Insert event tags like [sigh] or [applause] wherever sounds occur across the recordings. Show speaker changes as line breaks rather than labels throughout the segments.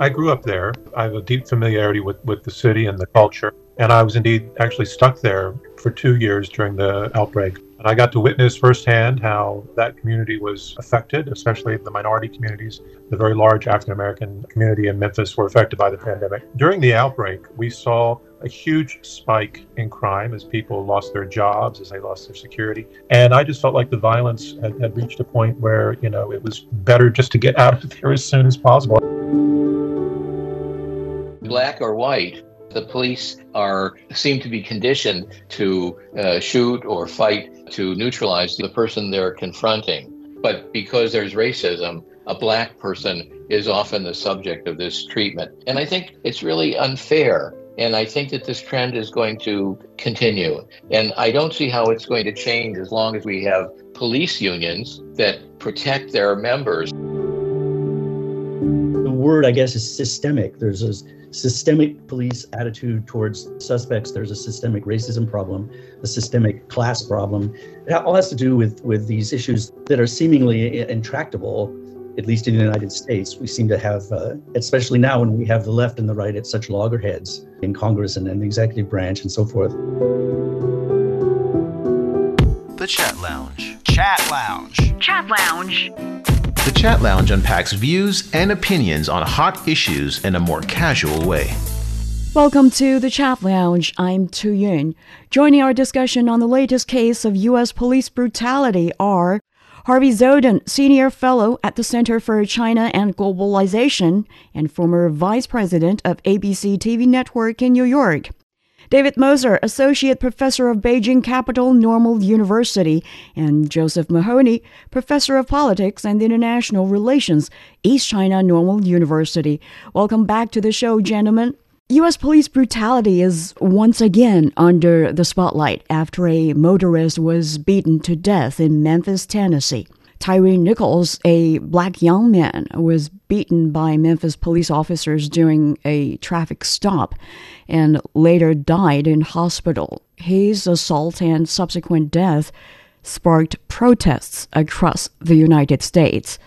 I grew up there. I have a deep familiarity with, with the city and the culture. And I was indeed actually stuck there for two years during the outbreak. And I got to witness firsthand how that community was affected, especially the minority communities. The very large African American community in Memphis were affected by the pandemic. During the outbreak, we saw a huge spike in crime as people lost their jobs, as they lost their security. And I just felt like the violence had, had reached a point where, you know, it was better just to get out of [laughs] there as soon as possible.
Black or white, the police are seem to be conditioned to uh, shoot or fight to neutralize the person they're confronting. But because there's racism, a black person is often the subject of this treatment. And I think it's really unfair. And I think that this trend is going to continue. And I don't see how it's going to change as long as we have police unions that protect their members.
The word, I guess, is systemic. There's a systemic police attitude towards suspects. There's a systemic racism problem, a systemic class problem. It all has to do with, with these issues that are seemingly intractable, at least in the United States. We seem to have, uh, especially now when we have the left and the right at such loggerheads in Congress and in the executive branch and so forth.
The Chat Lounge. Chat Lounge.
Chat Lounge.
The Chat Lounge unpacks views and opinions on hot issues in a more casual way.
Welcome to the Chat Lounge. I'm Tu Yun. Joining our discussion on the latest case of U.S. police brutality are Harvey Dzodin, Senior Fellow at the Center for China and Globalization and former Vice President of ABC TV Network in New York. David Moser, Associate Professor of Beijing Capital Normal University, and Josef Mahoney, Professor of Politics and International Relations, East China Normal University. Welcome back to the show, gentlemen. U.S. police brutality is once again under the spotlight after a motorist was beaten to death in Memphis, Tennessee. Tyre Nichols, a black young man, was beaten by Memphis police officers during a traffic stop and later died in hospital. His assault and subsequent death sparked protests across the United States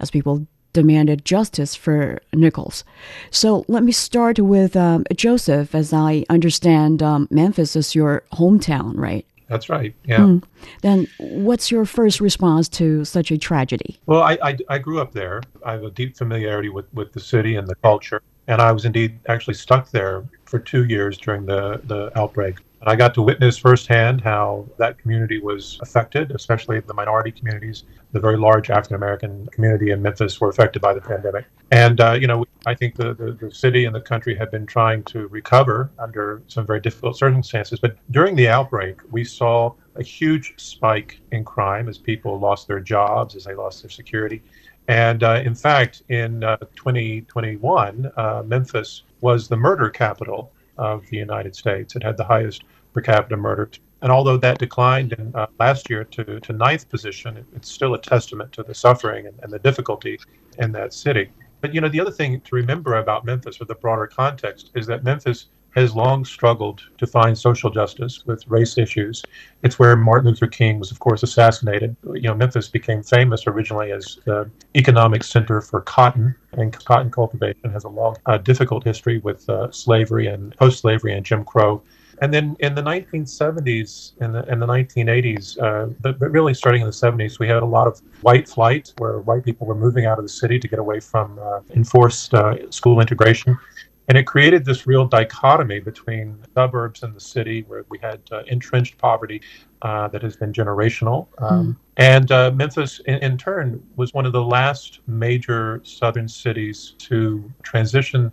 as people demanded justice for Nichols. So let me start with um, Josef, as I understand um, Memphis is your hometown, right?
That's right. Yeah. Mm.
Then, what's your first response to such a tragedy?
Well, I, I, I, grew up there. I have a deep familiarity with, with the city and the culture. And I was indeed actually stuck there for two years during the, the outbreak. And I got to witness firsthand how that community was affected, especially the minority communities. The very large African American community in Memphis were affected by the pandemic. And, uh, you know, I think the, the, the, city and the country have been trying to recover under some very difficult circumstances. But during the outbreak, we saw a huge spike in crime as people lost their jobs, as they lost their security. And uh, in fact, in uh, 2021, uh, Memphis was the murder capital of the United States. It had the highest per capita murder. And although that declined in, uh, last year to, to ninth position, it, it's still a testament to the suffering and, and the difficulty in that city. But you know, the other thing to remember about Memphis, or the broader context, is that Memphis has long struggled to find social justice with race issues. It's where Martin Luther King was, of course, assassinated. You know, Memphis became famous originally as the economic center for cotton, and cotton cultivation has a long, uh, difficult history with uh, slavery and post-slavery and Jim Crow. And then in the 1970s and the, the 1980s, uh, but, but really starting in the 70s, we had a lot of white flight where white people were moving out of the city to get away from uh, enforced uh, school integration. And it created this real dichotomy between suburbs and the city, where we had uh, entrenched poverty uh, that has been generational. Um, mm. And uh, Memphis, in, in, turn, was one of the last major southern cities to transition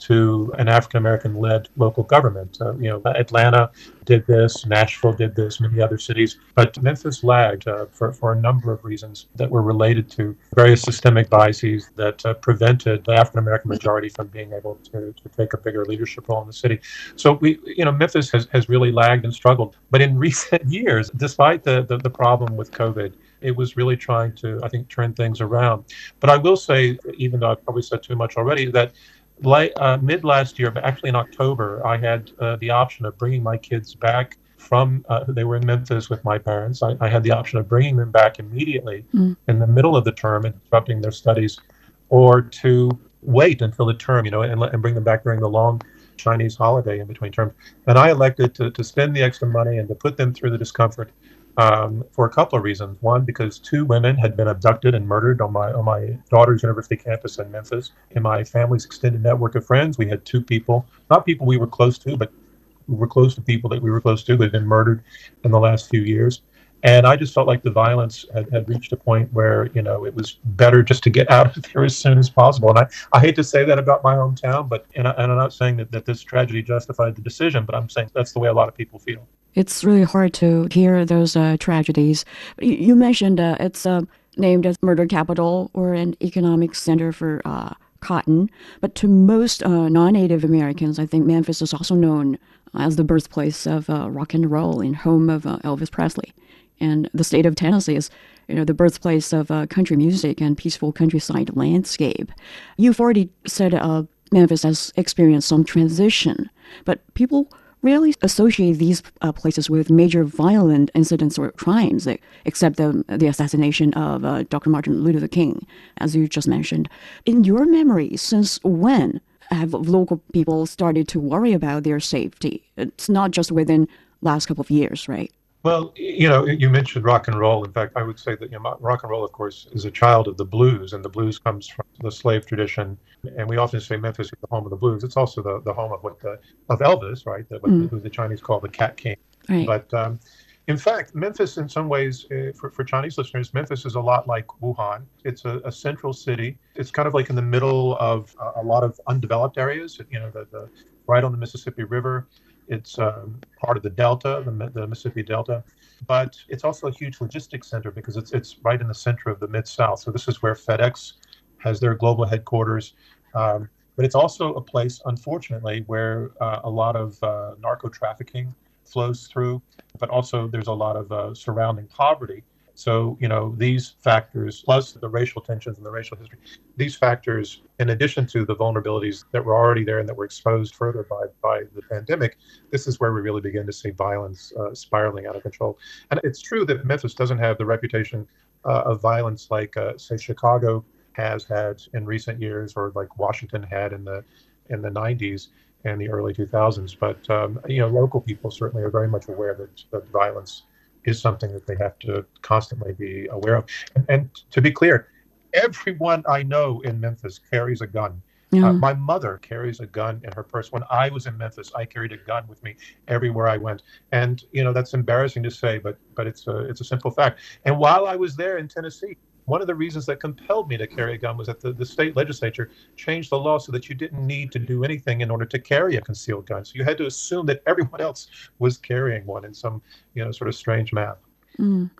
to an African American led local government. Uh, you know, Atlanta did this, Nashville did this, many other cities, but Memphis lagged uh, for, for a number of reasons that were related to various systemic biases that uh, prevented the African American majority from being able to, to take a bigger leadership role in the city. So we, you know, Memphis has, has really lagged and struggled. But in [laughs] recent years, despite the, the, the problem with COVID, it was really trying to, I think, turn things around. But I will say, even though I've probably said too much already, that late, uh, mid last year, but actually in October, I had uh, the option of bringing my kids back from. Uh, they were in Memphis with my parents. I, I, had the option of bringing them back immediately mm. in the middle of the term and disrupting their studies, or to wait until the term, you know, and, and bring them back during the long Chinese holiday in between terms. And I elected to, to spend the extra money and to put them through the discomfort um, for a couple of reasons. One, because two women had been abducted and murdered on my on my daughter's university campus in Memphis. In my family's extended network of friends, we had two people, not people we were close to, but we were close to people that we were close to that had been murdered in the last few years. And I just felt like the violence had, had reached a point where, you know, it was better just to get out of there as soon as possible. And I, I hate to say that about my hometown, but, and, I, and I'm not saying that, that this tragedy justified the decision, but I'm saying that's the way a lot of people feel.
It's really hard to hear those uh, tragedies. You mentioned uh, it's uh, named as murder capital or an economic center for uh, cotton, but to most uh, non-Native Americans, I think Memphis is also known as the birthplace of uh, rock and roll and home of Elvis Presley and the state of Tennessee is, you know, the birthplace of country music and peaceful countryside landscape. You've already said Memphis has experienced some transition, but people rarely associate these uh, places with major violent incidents or crimes, except the, the assassination of uh, Dr. Martin Luther King, as you just mentioned. In your memory, since when have local people started to worry about their safety? It's not just within last couple of years, right?
Well, you know, you mentioned rock and roll. In fact, I would say that you know, rock and roll, of course, is a child of the blues, and the blues comes from the slave tradition. And we often say Memphis is the home of the blues. It's also the, the home of what the, of Elvis, right? The, what, mm. Who the Chinese call the Cat King. Right. But um, in fact, Memphis, in some ways, uh, for, for Chinese listeners, Memphis is a lot like Wuhan. It's a, a central city. It's kind of like in the middle of a, a lot of undeveloped areas. You know, the, the right on the Mississippi River. It's um, part of the Delta, the, the, Mississippi Delta, but it's also a huge logistics center because it's it's right in the center of the Mid South. So this is where FedEx has their global headquarters. Um, but it's also a place, unfortunately, where uh, a lot of uh, narco trafficking flows through, but also there's a lot of uh, surrounding poverty so, you know, these factors, plus the racial tensions and the racial history, these factors, in addition to the vulnerabilities that were already there and that were exposed further by, by the pandemic, this is where we really begin to see violence uh, spiraling out of control. And it's true that Memphis doesn't have the reputation uh, of violence like, uh, say, Chicago has had in recent years, or like Washington had in the in the 90s and the early 2000s. But um, you know, local people certainly are very much aware that, that violence is something that they have to constantly be aware of. And, and to be clear, everyone I know in Memphis carries a gun. Uh, my mother carries a gun in her purse. When I was in Memphis, I carried a gun with me everywhere I went, and you know that's embarrassing to say, but but it's a it's a simple fact. And while I was there in Tennessee, one of the reasons that compelled me to carry a gun was that the, the state legislature changed the law so that you didn't need to do anything in order to carry a concealed gun. So you had to assume that everyone [laughs] else was carrying one in some, you know, sort of strange math.
Mm.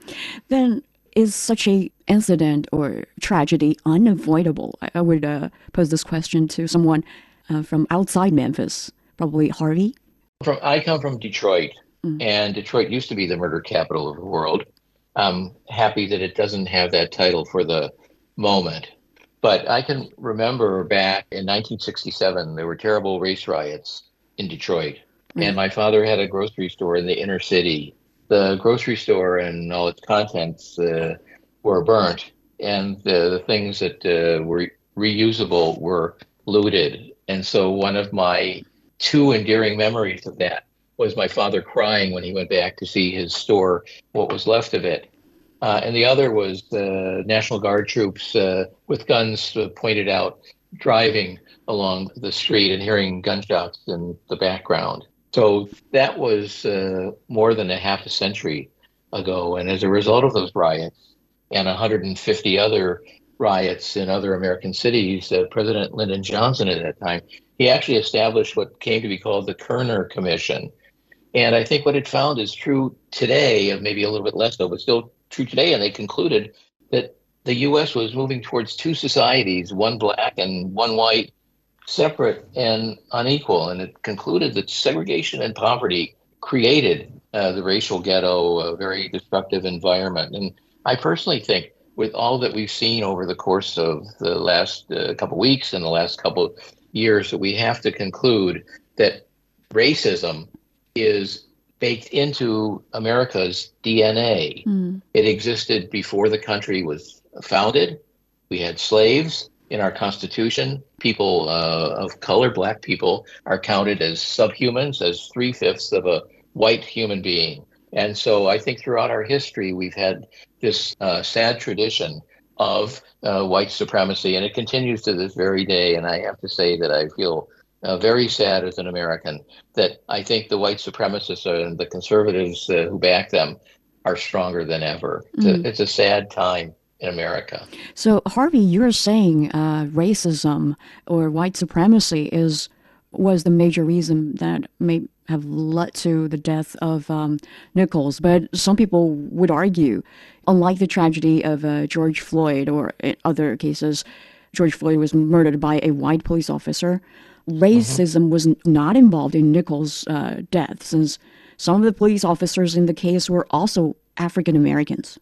Then is such a incident or tragedy unavoidable? I, I would uh, pose this question to someone uh, from outside Memphis, probably Harvey.
From I come from Detroit, mm. and Detroit used to be the murder capital of the world. I'm happy that it doesn't have that title for the moment. But I can remember back in 1967, there were terrible race riots in Detroit. Mm-hmm. And my father had a grocery store in the inner city. The grocery store and all its contents uh, were burnt, and the, the things that uh, were reusable were looted. And so, one of my two endearing memories of that was my father crying when he went back to see his store, what was left of it. Uh, and the other was the National Guard troops uh, with guns uh, pointed out driving along the street and hearing gunshots in the background. So that was uh, more than a half a century ago. And as a result of those riots and 150 other riots in other American cities, uh, President Lyndon Johnson at that time, he actually established what came to be called the Kerner Commission, and I think what it found is true today, maybe a little bit less so, but still true today. And they concluded that the U.S. was moving towards two societies, one black and one white, separate and unequal. And it concluded that segregation and poverty created uh, the racial ghetto, a very destructive environment. And I personally think, with all that we've seen over the course of the last uh, couple weeks and the last couple years, that we have to conclude that racism is baked into America's DNA. Mm. It existed before the country was founded. We had slaves. in our Constitution, people uh, of color, black people, are counted as subhumans, as three fifths of a white human being. And so I think throughout our history, we've had this uh, sad tradition of uh, white supremacy, and it continues to this very day. And I have to say that I feel uh, very sad as an American that I think the white supremacists and the conservatives uh, who back them are stronger than ever. It's, mm. a, it's, a, sad time in America.
So, Harvey, you're saying uh, racism or white supremacy is was the major reason that may have led to the death of um, Nichols. But some people would argue, unlike the tragedy of uh, George Floyd or in other cases, George Floyd was murdered by a white police officer. Racism mm-hmm. was not involved in Nichols' uh, death, since some of the police officers in the case were also African Americans.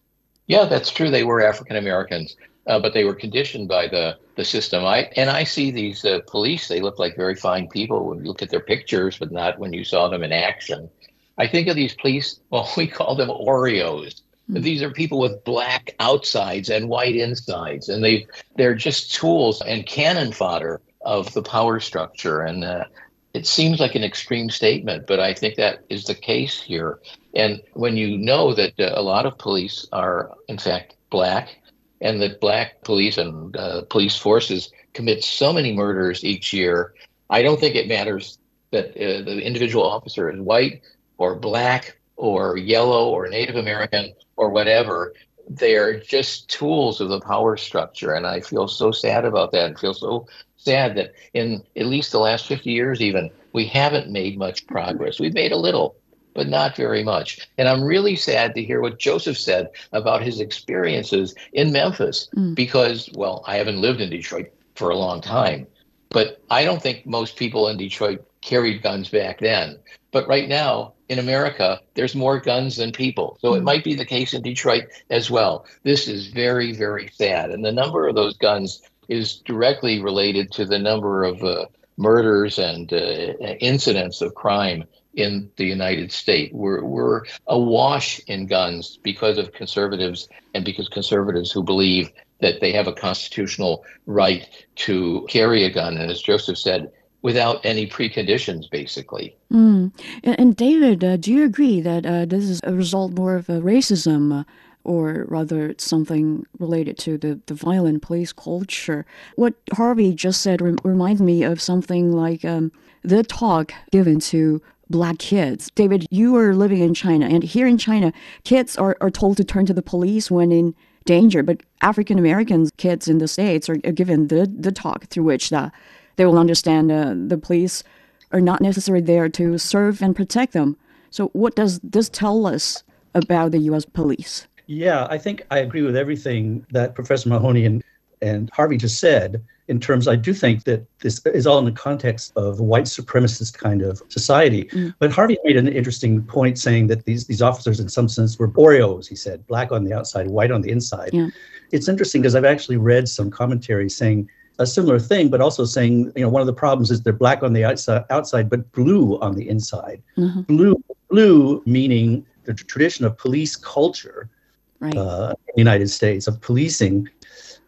Yeah, that's true. They were African Americans, uh, but they were conditioned by the, the system. I and I see these uh, police. They look like very fine people when you look at their pictures, but not when you saw them in action. I think of these police. [laughs] Well, we call them Oreos. Mm-hmm. These are people with black outsides and white insides, and they they're just tools and cannon fodder of the power structure. And uh, it seems like an extreme statement, but I think that is the case here. And when you know that uh, a lot of police are, in fact, black, and that black police and uh, police forces commit so many murders each year, I don't think it matters that uh, the individual officer is white or black or yellow or Native American or whatever. They're just tools of the power structure. And I feel so sad about that and feel so sad that in at least the last 50 years, even, we haven't made much progress. We've made a little, but not very much. And I'm really sad to hear what Josef said about his experiences in Memphis mm. because, well, I haven't lived in Detroit for a long time, but I don't think most people in Detroit carried guns back then. But right now in America, there's more guns than people. So it mm. might be the case in Detroit as well. This is very, very sad. And the number of those guns is directly related to the number of uh, murders and uh, incidents of crime in the United States. We're, we're awash in guns because of conservatives and because conservatives who believe that they have a constitutional right to carry a gun. And as Josef said, without any preconditions, basically.
Mm. And, and, David, uh, do you agree that uh, this is a result more of a racism? Or rather something related to the, the violent police culture. What Harvey just said re- reminds me of something like um, the talk given to black kids. David, you are living in China, and here in China, kids are, are told to turn to the police when in danger, but African American kids in the States are, are, given the, the talk through which the, they will understand uh, the police are not necessarily there to serve and protect them. So, what does this tell us about the U.S. police?
Yeah, I think I agree with everything that Professor Mahoney and, and Harvey just said. In terms, I do think that this is all in the context of a white supremacist kind of society. Mm. But Harvey made an interesting point saying that these, these officers, in some sense, were Oreos, he said, black on the outside, white on the inside. Yeah. It's interesting because I've actually read some commentary saying a similar thing, but also saying, you know, one of the problems is they're black on the outside, outside but blue on the inside. Mm-hmm. Blue, blue meaning the tradition of police culture right. uh, United States of policing,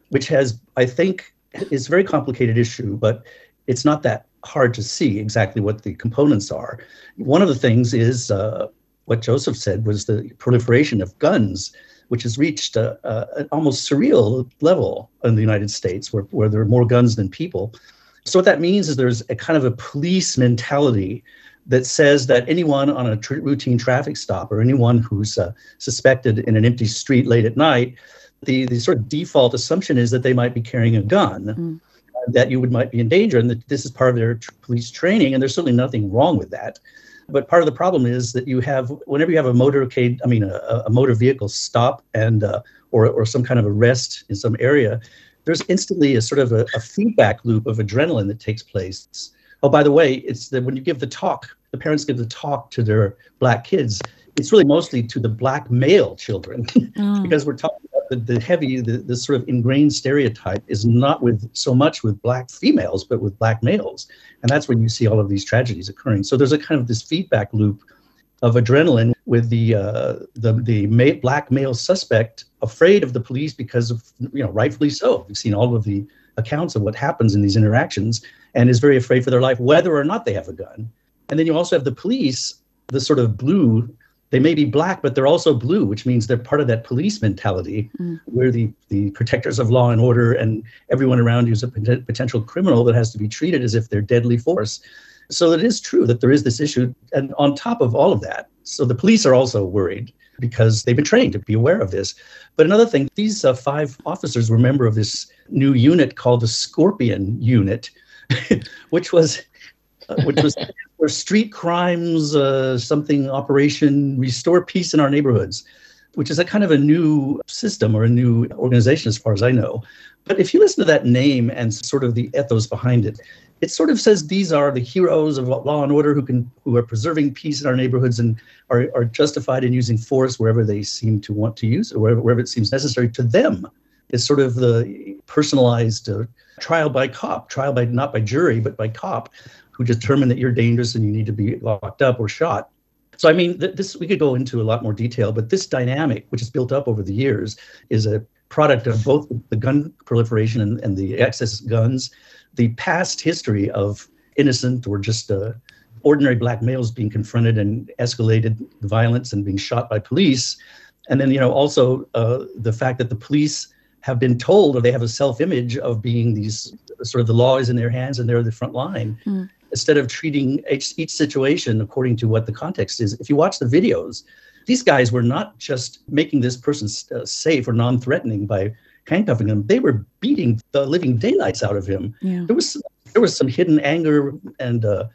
which has, I think, is a very complicated issue, but it's not that hard to see exactly what the components are. One of the things is uh, what Josef said was the proliferation of guns, which has reached a, a, an almost surreal level in the United States, where, where there are more guns than people. So what that means is there's a kind of a police mentality that says that anyone on a tr- routine traffic stop or anyone who's uh, suspected in an empty street late at night, the, the sort of default assumption is that they might be carrying a gun, mm. that you would might be in danger, and that this is part of their tr- police training. And there's certainly nothing wrong with that. But part of the problem is that you have, whenever you have a motorcade, I mean, a, a motor vehicle stop and uh, or or some kind of arrest in some area, there's instantly a sort of a, a feedback loop of adrenaline that takes place Oh, by the way, it's that when you give the talk, the parents give the talk to their black kids. It's really mostly to the black male children oh. [laughs] because we're talking about the, the heavy, the, the sort of ingrained stereotype is not with so much with black females, but with black males. And that's when you see all of these tragedies occurring. So there's a kind of this feedback loop of adrenaline with the uh, the the ma- black male suspect afraid of the police because of you know rightfully so. We've seen all of the accounts of what happens in these interactions and is very afraid for their life, whether or not they have a gun. And then you also have the police, the sort of blue. They may be black, but they're also blue, which means they're part of that police mentality mm. where the, the protectors of law and order and everyone around you is a potential criminal that has to be treated as if they're deadly force. So it is true that there is this issue. And on top of all of that, so the police are also worried because they've been trained to be aware of this. But another thing, these uh, five officers were member of this new unit called the Scorpion Unit, [laughs] which was uh, which was [laughs] for street crimes, uh, something operation restore peace in our neighborhoods, which is a kind of a new system or a new organization as far as I know. But if you listen to that name and sort of the ethos behind it, it sort of says these are the heroes of law and order who can who are preserving peace in our neighborhoods and are, are justified in using force wherever they seem to want to use it, wherever, wherever it seems necessary to them. It's sort of the personalized uh, trial by cop, trial by not by jury, but by cop, who determine that you're dangerous and you need to be locked up or shot. So I mean, th- this we could go into a lot more detail, but this dynamic, which is built up over the years, is a product of both the gun proliferation and, and the excess guns the past history of innocent or just uh, ordinary black males being confronted and escalated violence and being shot by police. And then, you know, also uh, the fact that the police have been told or they have a self-image of being these sort of the law is in their hands and they're the front line mm. instead of treating each, each situation according to what the context is. If you watch the videos, these guys were not just making this person uh, safe or non-threatening by handcuffing him, they were beating the living daylights out of him. Yeah. There was there was some hidden anger and uh,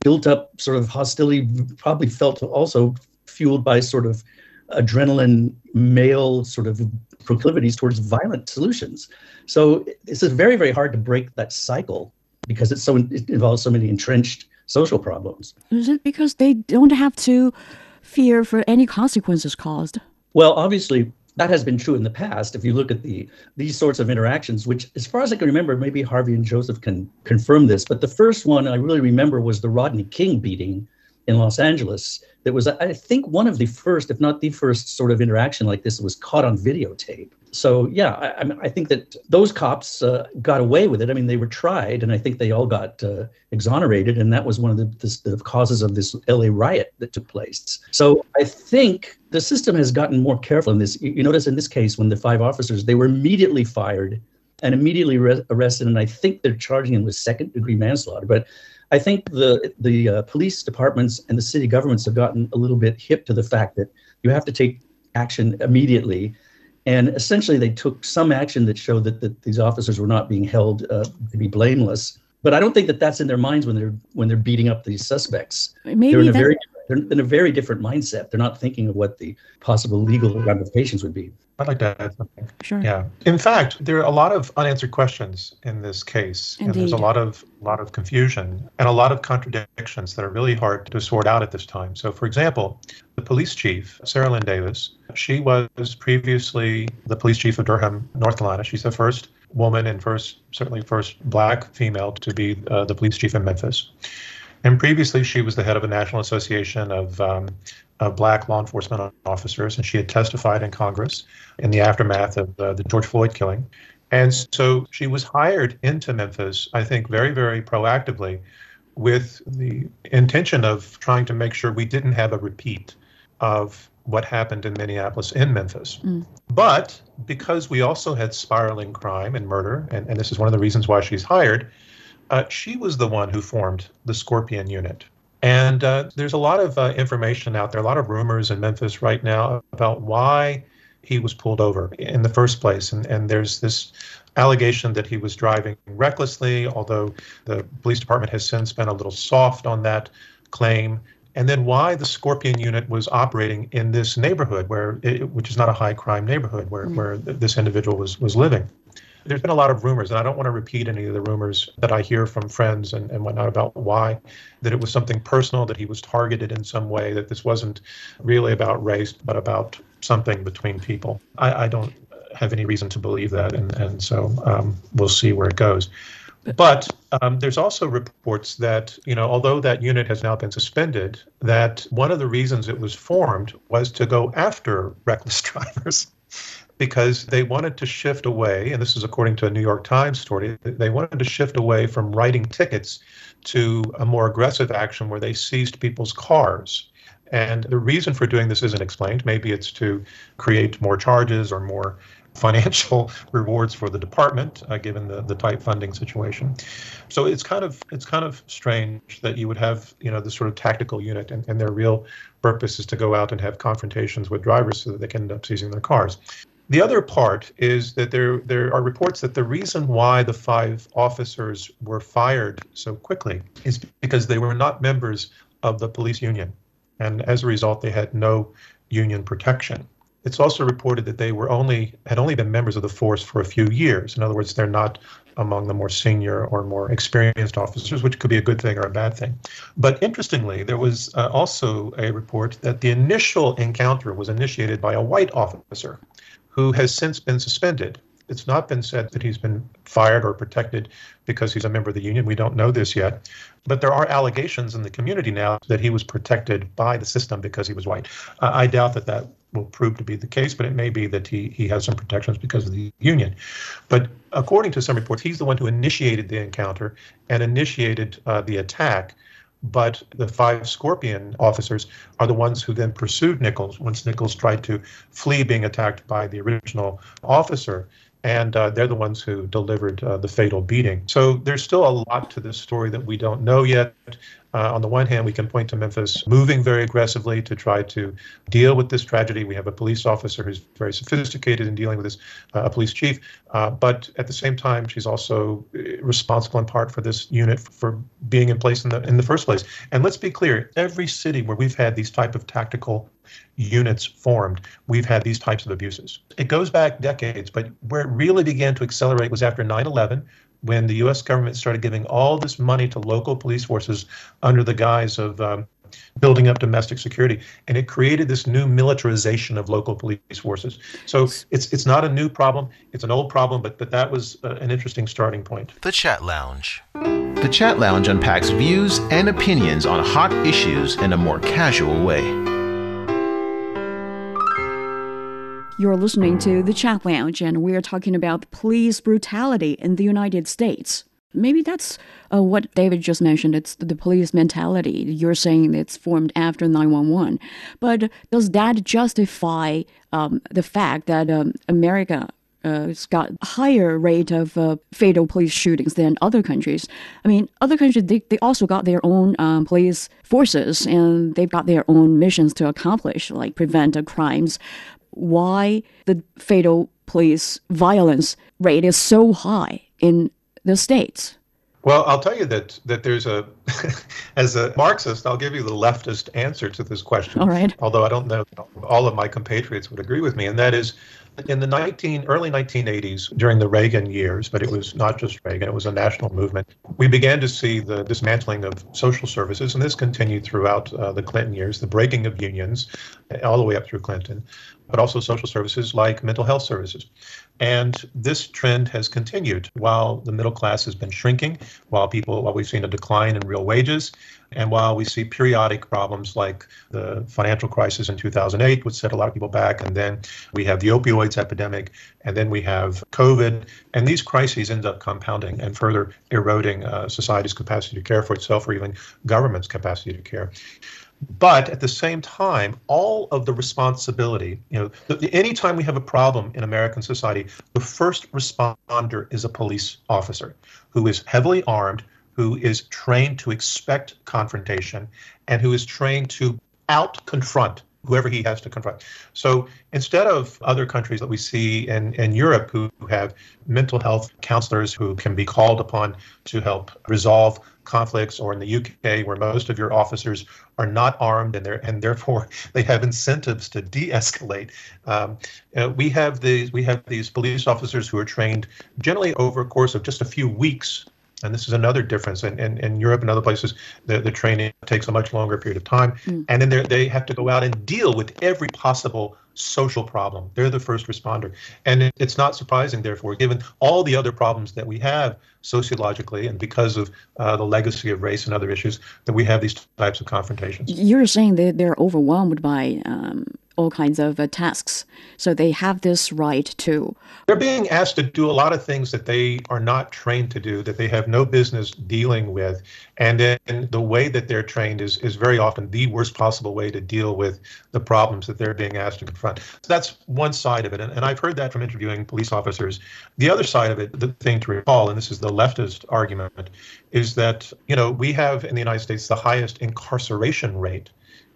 built up sort of hostility, probably felt also fueled by sort of adrenaline male sort of proclivities towards violent solutions. So it's very very hard to break that cycle because it's so it involves so many entrenched social problems.
Is it because they don't have to fear for any consequences caused?
Well, obviously, that has been true in the past. If you look at the these sorts of interactions, which, as far as I can remember, maybe Harvey and Josef can confirm this, but the first one I really remember was the Rodney King beating in Los Angeles. That was, I think, one of the first, if not the first, sort of interaction like this was caught on videotape. So yeah, I, I, think that those cops uh, got away with it. I mean, they were tried, and I think they all got uh, exonerated, and that was one of the, the, the causes of this LA riot that took place. So I think the system has gotten more careful in this. You, you notice in this case, when the five officers, they were immediately fired and immediately re- arrested, and I think they're charging them with second degree manslaughter. But I think the the uh, police departments and the city governments have gotten a little bit hip to the fact that you have to take action immediately and essentially, they took some action that showed that, that these officers were not being held uh, to be blameless. But I don't think that that's in their minds when they're when they're beating up these suspects.
Maybe
they're in
a
very they're in a very different mindset. They're not thinking of what the possible legal ramifications would be.
I'd like to add something.
Sure.
Yeah. In fact, there are a lot of unanswered questions in this case,
Indeed.
and there's a lot of lot of confusion and a lot of contradictions that are really hard to sort out at this time. So, for example, the police chief, Cerelyn Davis, she was previously the police chief of Durham, North Carolina. She's the first woman and first, certainly first black female to be uh, the police chief in Memphis. And previously, she was the head of a national association of, um, of black law enforcement officers, and she had testified in Congress in the aftermath of uh, the George Floyd killing. And so she was hired into Memphis, I think, very, very proactively with the intention of trying to make sure we didn't have a repeat of what happened in Minneapolis in Memphis. Mm. But because we also had spiraling crime and murder, and, and this is one of the reasons why she's hired, uh, she was the one who formed the Scorpion Unit. And uh, there's a lot of uh, information out there, a lot of rumors in Memphis right now about why he was pulled over in the first place. And, and there's this allegation that he was driving recklessly, although the police department has since been a little soft on that claim and then why the Scorpion unit was operating in this neighborhood, where it, which is not a high crime neighborhood, where, mm-hmm. where this individual was, was living. There's been a lot of rumors, and I don't want to repeat any of the rumors that I hear from friends and, and whatnot about why, that it was something personal, that he was targeted in some way, that this wasn't really about race, but about something between people. I, I don't have any reason to believe that, and, and so um, we'll see where it goes. But um, there's also reports that, you know, although that unit has now been suspended, that one of the reasons it was formed was to go after reckless [laughs] drivers. Because they wanted to shift away, and this is according to a New York Times story, they wanted to shift away from writing tickets to a more aggressive action where they seized people's cars. And the reason for doing this isn't explained. Maybe it's to create more charges or more [laughs] financial rewards for the department, uh, given the, the tight funding situation. So it's kind of it's kind of strange that you would have you know this sort of tactical unit, and, and their real purpose is to go out and have confrontations with drivers so that they can end up seizing their cars. The other part is that there there are reports that the reason why the five officers were fired so quickly is because they were not members of the police union, and as a result, they had no union protection. It's also reported that they were only had only been members of the force for a few years. In other words, they're not among the more senior or more experienced officers, which could be a good thing or a bad thing. But interestingly, there was uh, also a report that the initial encounter was initiated by a white officer who has since been suspended. It's not been said that he's been fired or protected because he's a member of the union. We don't know this yet. But there are allegations in the community now that he was protected by the system because he was white. Uh, I doubt that that will prove to be the case, but it may be that he, he has some protections because of the union. But according to some reports, he's the one who initiated the encounter and initiated uh, the attack. But the five Scorpion officers are the ones who then pursued Nichols once Nichols tried to flee being attacked by the original officer and uh, they're the ones who delivered uh, the fatal beating. So there's still a lot to this story that we don't know yet. Uh, on the one hand, we can point to Memphis moving very aggressively to try to deal with this tragedy. We have a police officer who's very sophisticated in dealing with this, uh, a police chief. Uh, but at the same time, she's also uh, responsible in part for this unit for being in place in the in the first place. And let's be clear: every city where we've had these type of tactical units formed, we've had these types of abuses. It goes back decades, but where it really began to accelerate was after 9 11, when the U.S. government started giving all this money to local police forces under the guise of um, building up domestic security, and it created this new militarization of local police forces. So it's it's not a new problem; it's an old problem, but but that was uh, an interesting starting point.
The Chat Lounge. The Chat Lounge unpacks views and opinions on hot issues in a more casual way.
You're listening to The Chat Lounge, and we're talking about police brutality in the United States. Maybe that's uh, what David just mentioned. It's the police mentality. You're saying it's formed after 911. But does that justify um, the fact that um, America uh, has got a higher rate of uh, fatal police shootings than other countries. I mean, other countries, they, they also got their own um, police forces and they've got their own missions to accomplish, like prevent uh, crimes why the fatal police violence rate is so high in the states.
Well, I'll tell you that that there's a, [laughs] as a Marxist, I'll give you the leftist answer to this question.
All right.
Although I don't know all of my compatriots would agree with me, and that is, in the 19 early 1980s, during the Reagan years, but it was not just Reagan; it was a national movement. We began to see the dismantling of social services, and this continued throughout uh, the Clinton years, the breaking of unions, all the way up through Clinton but also social services like mental health services. And this trend has continued while the middle class has been shrinking, while people, while we've seen a decline in real wages, and while we see periodic problems like the financial crisis in 2008, which set a lot of people back, and then we have the opioids epidemic, and then we have COVID, and these crises end up compounding and further eroding uh, society's capacity to care for itself or even government's capacity to care. But at the same time, all of the responsibility, you know, the, the, anytime we have a problem in American society, the first responder is a police officer who is heavily armed, who is trained to expect confrontation, and who is trained to out confront whoever he has to confront. So instead of other countries that we see in, in Europe who have mental health counselors who can be called upon to help resolve conflicts, or in the UK where most of your officers are not armed and and therefore [laughs] they have incentives to de-escalate. Um, uh, we have these we have these police officers who are trained generally over a course of just a few weeks and this is another difference. In, in, in Europe and other places, the, the training takes a much longer period of time. Mm. And then they have to go out and deal with every possible social problem. They're the first responder. And it, it's not surprising, therefore, given all the other problems that we have sociologically and because of uh, the legacy of race and other issues, that we have these types of confrontations.
You're saying that they're overwhelmed by um, all kinds of uh, tasks. So they have this right to.
They're being asked to do a lot of things that they are not trained to do, that they have no business dealing with. And then the way that they're trained is, is very often the worst possible way to deal with the problems that they're being asked to confront. So that's one side of it. And, and I've heard that from interviewing police officers. The other side of it, the thing to recall, and this is the leftist argument, is that, you know, we have in the United States the highest incarceration rate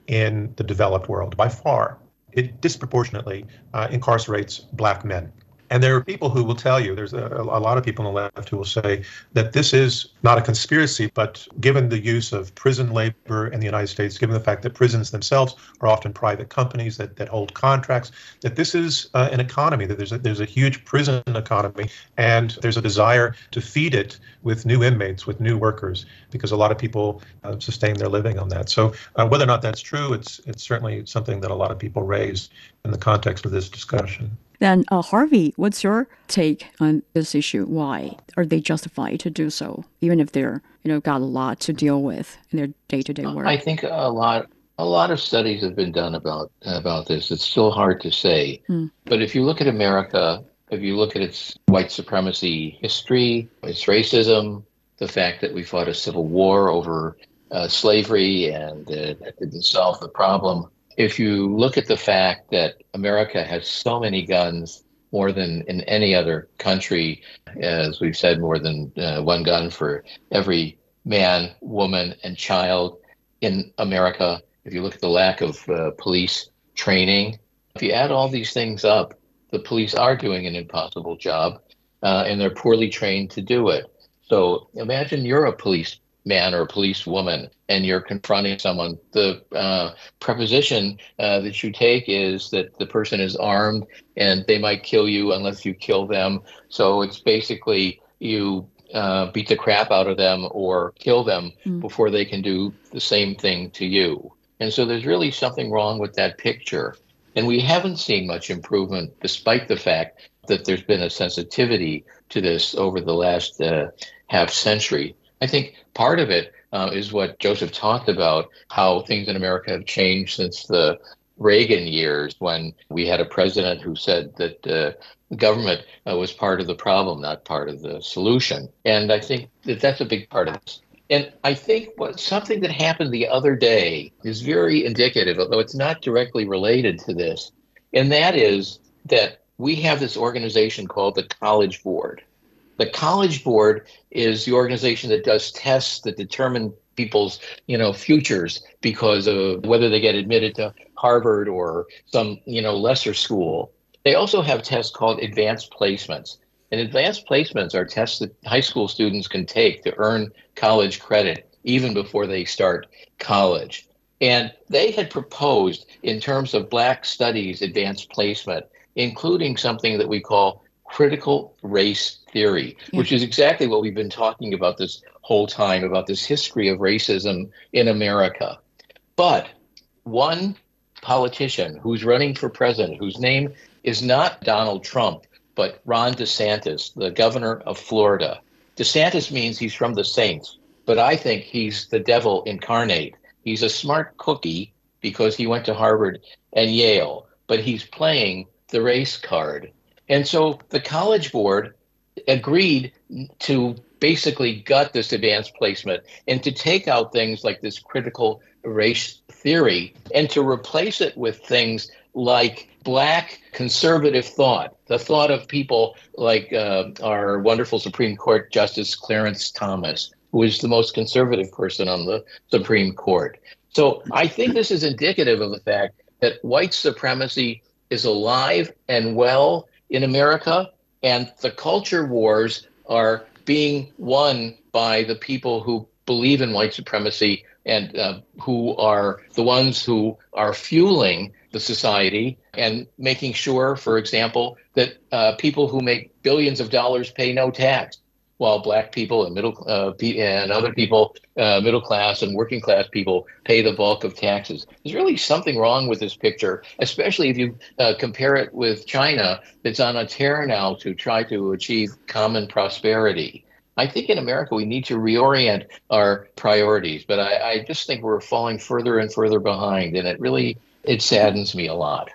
in the developed world by far. It disproportionately uh, incarcerates black men. And there are people who will tell you, there's a, a, lot of people on the left who will say that this is not a conspiracy, but given the use of prison labor in the United States, given the fact that prisons themselves are often private companies that, that hold contracts, that this is uh, an economy, that there's a, there's a huge prison economy, and there's a desire to feed it with new inmates, with new workers, because a lot of people uh, sustain their living on that. So uh, whether or not that's true, it's, it's certainly something that a lot of people raise in the context of this discussion.
Then, uh, Harvey, what's your take on this issue? Why are they justified to do so, even if they're you know got a lot to deal with in their day to day work?
I think a lot a lot of studies have been done about about this. It's still hard to say, hmm. but if you look at America, if you look at its white supremacy history, its racism, the fact that we fought a civil war over uh, slavery and uh, that didn't solve the problem if you look at the fact that America has so many guns, more than in any other country, as we've said, more than uh, one gun for every man, woman, and child in America. If you look at the lack of uh, police training, if you add all these things up, the police are doing an impossible job uh, and they're poorly trained to do it. So imagine you're a police man or a police woman and you're confronting someone, the uh, preposition uh, that you take is that the person is armed and they might kill you unless you kill them. So it's basically you uh, beat the crap out of them or kill them mm. before they can do the same thing to you. And so there's really something wrong with that picture. And we haven't seen much improvement despite the fact that there's been a sensitivity to this over the last uh, half century. I think part of it uh, is what Josef talked about how things in America have changed since the Reagan years when we had a president who said that uh, the government uh, was part of the problem, not part of the solution. And I think that that's a big part of this. And I think what something that happened the other day is very indicative, although it's not directly related to this, and that is that we have this organization called the College Board. The College Board is the organization that does tests that determine people's you know futures because of whether they get admitted to Harvard or some you know lesser school. They also have tests called advanced placements. And advanced placements are tests that high school students can take to earn college credit even before they start college. And they had proposed, in terms of Black Studies advanced placement, including something that we call critical race theory, yeah. which is exactly what we've been talking about this whole time about this history of racism in America. But one politician who's running for president, whose name is not Donald Trump, but Ron DeSantis, the governor of Florida. DeSantis means he's from the Saints, but I think he's the devil incarnate. He's a smart cookie because he went to Harvard and Yale, but he's playing the race card. And so the College Board agreed to basically gut this advanced placement and to take out things like this critical race theory and to replace it with things like black conservative thought, the thought of people like uh, our wonderful Supreme Court Justice Clarence Thomas, who is the most conservative person on the Supreme Court. So I think this is indicative of the fact that white supremacy is alive and well in America, and the culture wars are being won by the people who believe in white supremacy and uh, who are the ones who are fueling the society and making sure, for example, that uh, people who make billions of dollars pay no tax while black people and middle uh, and other people, uh, middle class and working class people, pay the bulk of taxes. There's really something wrong with this picture, especially if you uh, compare it with China, that's on a tear now to try to achieve common prosperity. I think in America we need to reorient our priorities, but I, I just think we're falling further and further behind, and it really it saddens me a lot.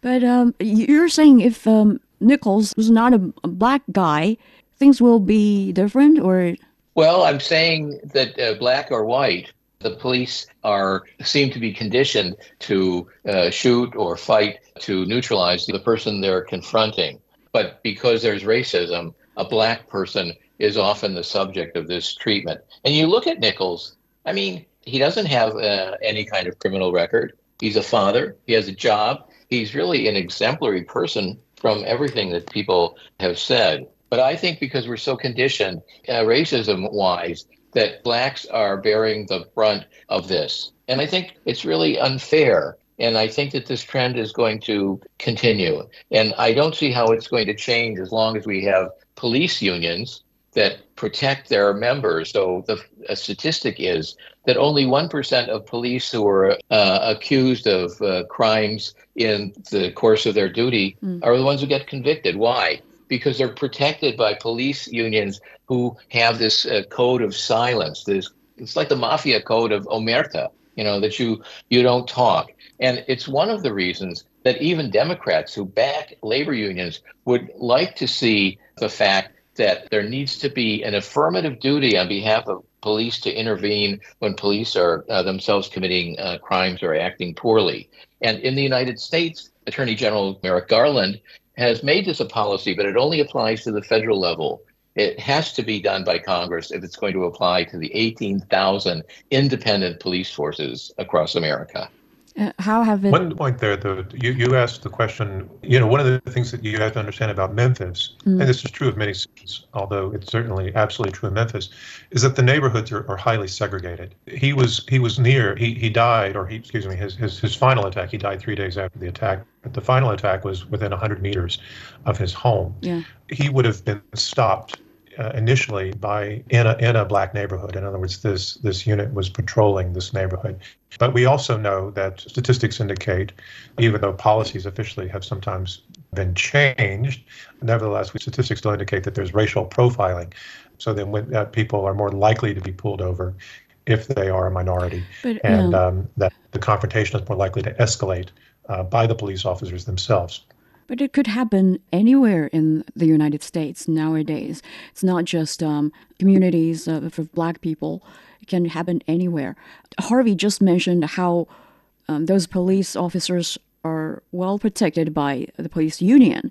But um, you're saying if um, Nichols was not a, a, black guy, things will be different, or?
Well, I'm saying that uh, black or white, the police are seem to be conditioned to uh, shoot or fight to neutralize the person they're confronting. But because there's racism, a black person is often the subject of this treatment. And you look at Nichols, I mean, he doesn't have uh, any kind of criminal record. He's a father, he has a job. He's really an exemplary person from everything that people have said. But I think because we're so conditioned, uh, racism wise, that blacks are bearing the brunt of this. And I think it's really unfair. And I think that this trend is going to continue. And I don't see how it's going to change as long as we have police unions that protect their members. So the statistic is that only 1% of police who are uh, accused of uh, crimes in the course of their duty mm. are the ones who get convicted. Why? Because they're protected by police unions who have this uh, code of silence. This it's like the mafia code of omerta, you know, that you you don't talk. And it's one of the reasons that even Democrats who back labor unions would like to see the fact that there needs to be an affirmative duty on behalf of police to intervene when police are uh, themselves committing uh, crimes or acting poorly. And in the United States, Attorney General Merrick Garland has made this a policy, but it only applies to the federal level. It has to be done by Congress if it's going to apply to the 18,000 independent police forces across America.
Uh, how have it?
One point there, though, you, you asked the question. You know, one of the things that you have to understand about Memphis, mm. and this is true of many cities, although it's certainly absolutely true of Memphis, is that the neighborhoods are, are highly segregated. He was he was near. He he died, or he excuse me, his his his final attack. He died three days after the attack. But the final attack was within 100 meters of his home.
Yeah.
He would have been stopped uh, initially by in a in a black neighborhood. In other words, this this unit was patrolling this neighborhood. But we also know that statistics indicate, even though policies officially have sometimes been changed, nevertheless, statistics still indicate that there's racial profiling. So then, when uh, people are more likely to be pulled over if they are a minority, but, and um, that the confrontation is more likely to escalate uh, by the police officers themselves.
But it could happen anywhere in the United States nowadays. It's not just um, communities uh, for black people, it can happen anywhere. Harvey just mentioned how um, those police officers are well protected by the police union.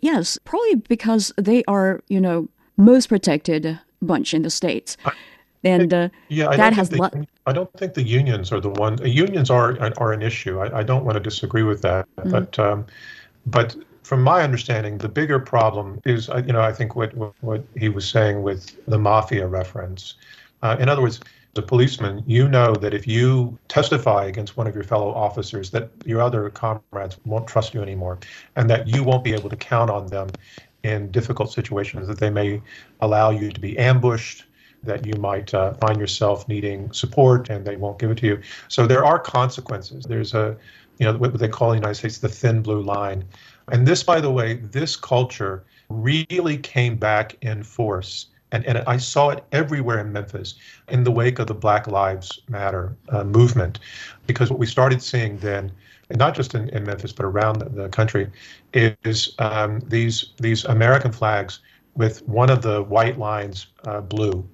Yes, probably because they are, you know, most protected bunch in the states. and uh,
yeah, I that has the, lo- I don't think the unions are the one. Unions are are an issue. I, I don't want to disagree with that, mm-hmm. but um, but from my understanding, the bigger problem is, uh, you know, I think what, what, he was saying with the mafia reference. Uh, in other words, as a policeman, you know that if you testify against one of your fellow officers, that your other comrades won't trust you anymore, and that you won't be able to count on them in difficult situations, that they may allow you to be ambushed, that you might uh, find yourself needing support and they won't give it to you. So there are consequences. There's a you know, what they call in the United States the thin blue line. And this, by the way, this culture really came back in force. And, and I saw it everywhere in Memphis in the wake of the Black Lives Matter uh, movement. Because what we started seeing then, and not just in, in Memphis, but around the, the country, is um, these, these American flags with one of the white lines uh, blue.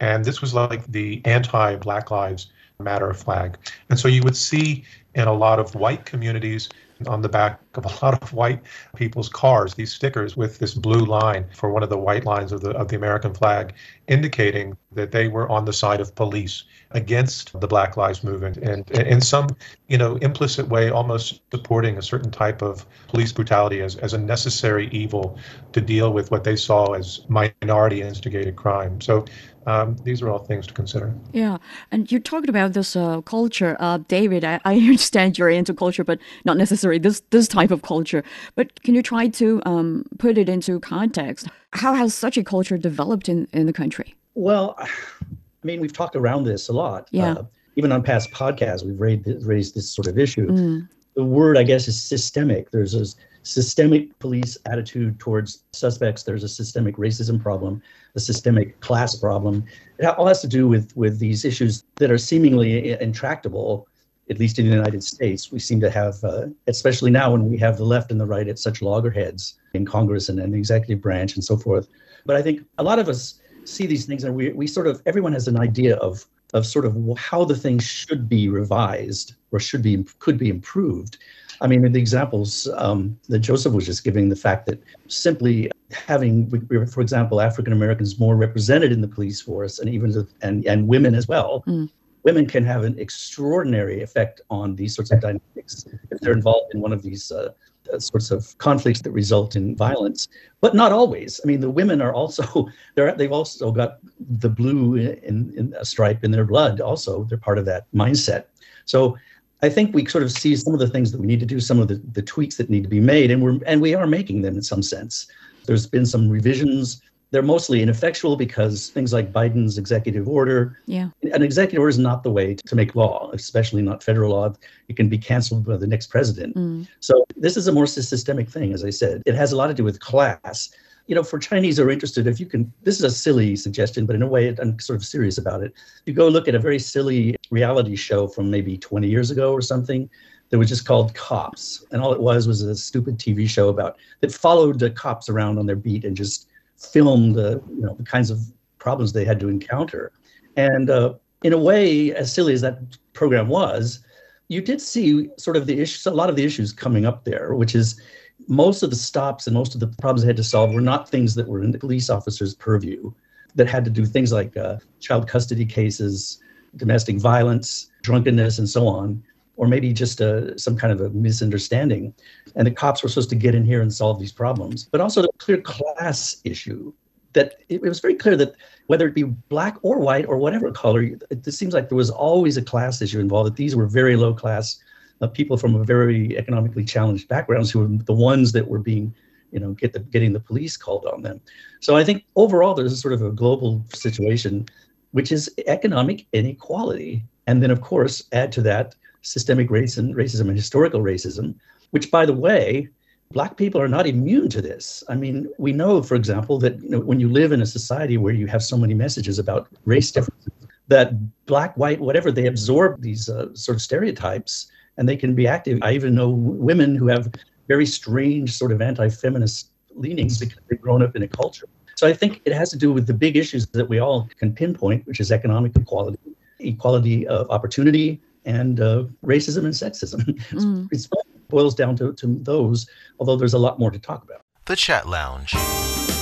And this was like the anti Black Lives Matter flag. And so you would see in a lot of white communities on the back of a [laughs] lot of white people's cars these stickers with this blue line for one of the white lines of the of the American flag indicating that they were on the side of police against the black lives movement and in some you know implicit way almost supporting a certain type of police brutality as, as a necessary evil to deal with what they saw as minority instigated crime. So um, these are all things to consider.
Yeah, and you talked about this uh, culture, uh, David. I, I, [laughs] understand you're into culture, but not necessarily this this type of culture. But can you try to um, put it into context? How has such a culture developed in in the country?
Well, I mean, we've talked around this a lot.
Yeah. Uh,
even on past podcasts, we've raised, raised this sort of issue. Mm. The word, I guess, is systemic. There's a systemic police attitude towards suspects. There's a systemic racism problem a systemic class problem. It all has to do with with these issues that are seemingly intractable at least in the United States, we seem to have, uh, especially now when we have the left and the right at such loggerheads in Congress and, and the executive branch and so forth. But I think a lot of us see these things and we, we sort of, everyone has an idea of, of sort of how the things should be revised or should be, could be improved. I mean, the examples um, that Josef was just giving, the fact that simply having, for example, African Americans more represented in the police force and even and, and women as well, mm. women can have an extraordinary effect on these sorts of dynamics if they're involved in one of these uh, uh, sorts of conflicts that result in violence, but not always. I mean, the women are also [laughs] they're they've also got the blue in, in a stripe in their blood. Also, they're part of that mindset. So I think we sort of see some of the things that we need to do, some of the, the tweaks that need to be made, and we're and we are making them in some sense. There's been some revisions. They're mostly ineffectual because things like Biden's executive order.
Yeah.
An executive order is not the way to make law, especially not federal law. It can be canceled by the next president. Mm. So this is a more systemic thing, as I said. It has a lot to do with class you know, for Chinese who are interested, if you can, this is a silly suggestion, but in a way, I'm sort of serious about it. You go look at a very silly reality show from maybe 20 years ago or something that was just called Cops, and all it was was a stupid TV show about that followed the cops around on their beat and just filmed the, you know, the kinds of problems they had to encounter. And uh, in a way, as silly as that program was, you did see sort of the issues, a lot of the issues coming up there, which is most of the stops and most of the problems they had to solve were not things that were in the police officer's purview that had to do things like uh, child custody cases, domestic violence, drunkenness, and so on, or maybe just uh, some kind of a misunderstanding. And the cops were supposed to get in here and solve these problems. But also the clear class issue that it, was very clear that whether it be black or white or whatever color, it seems like there was always a class issue involved, that these were very low class uh, people from a very economically challenged backgrounds who were the ones that were being you know get the getting the police called on them. So i think overall there's a sort of a global situation which is economic inequality. And then of course add to that systemic racism racism and historical racism which by the way black people are not immune to this. I mean we know for example that you know, when you live in a society where you have so many messages about race differences that black white whatever they absorb these uh, sort of stereotypes and they can be active. I even know women who have very strange sort of anti-feminist leanings because they've grown up in a culture. So I think it has to do with the big issues that we all can pinpoint, which is economic equality, equality of opportunity, and uh, racism and sexism. [laughs] Mm. it boils down to, to those, although there's a lot more to talk about.
The Chat Lounge.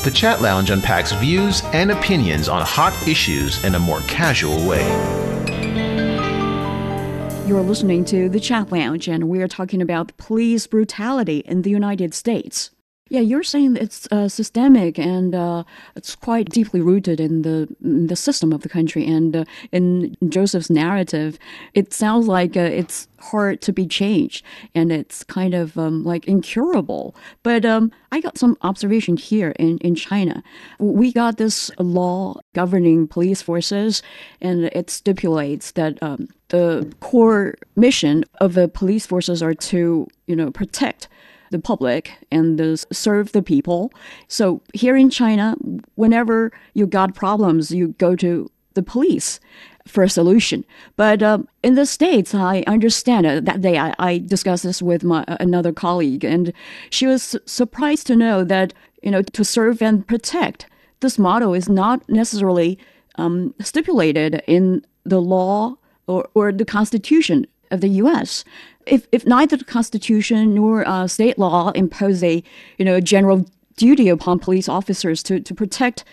The Chat Lounge unpacks views and opinions on hot issues in a more casual way.
You're listening to the Chat Lounge, and we're talking about police brutality in the United States. Yeah, you're saying it's uh, systemic and uh, it's quite deeply rooted in the in the system of the country. And uh, in Josef's narrative, it sounds like uh, it's hard to be changed and it's kind of um, like incurable. But um, I got some observation here in, in China. We got this law governing police forces, and it stipulates that um, the core mission of the police forces are to, you know, protect the public and the, serve the people. So here in China, whenever you got problems, you go to the police for a solution. But um, in the states, I understand it. That day, I, I discussed this with my another colleague, and she was surprised to know that you know to serve and protect. This motto is not necessarily um, stipulated in the law or, or the Constitution of the U.S if, if neither the Constitution nor uh, state law impose a you know general duty upon police officers to, to protect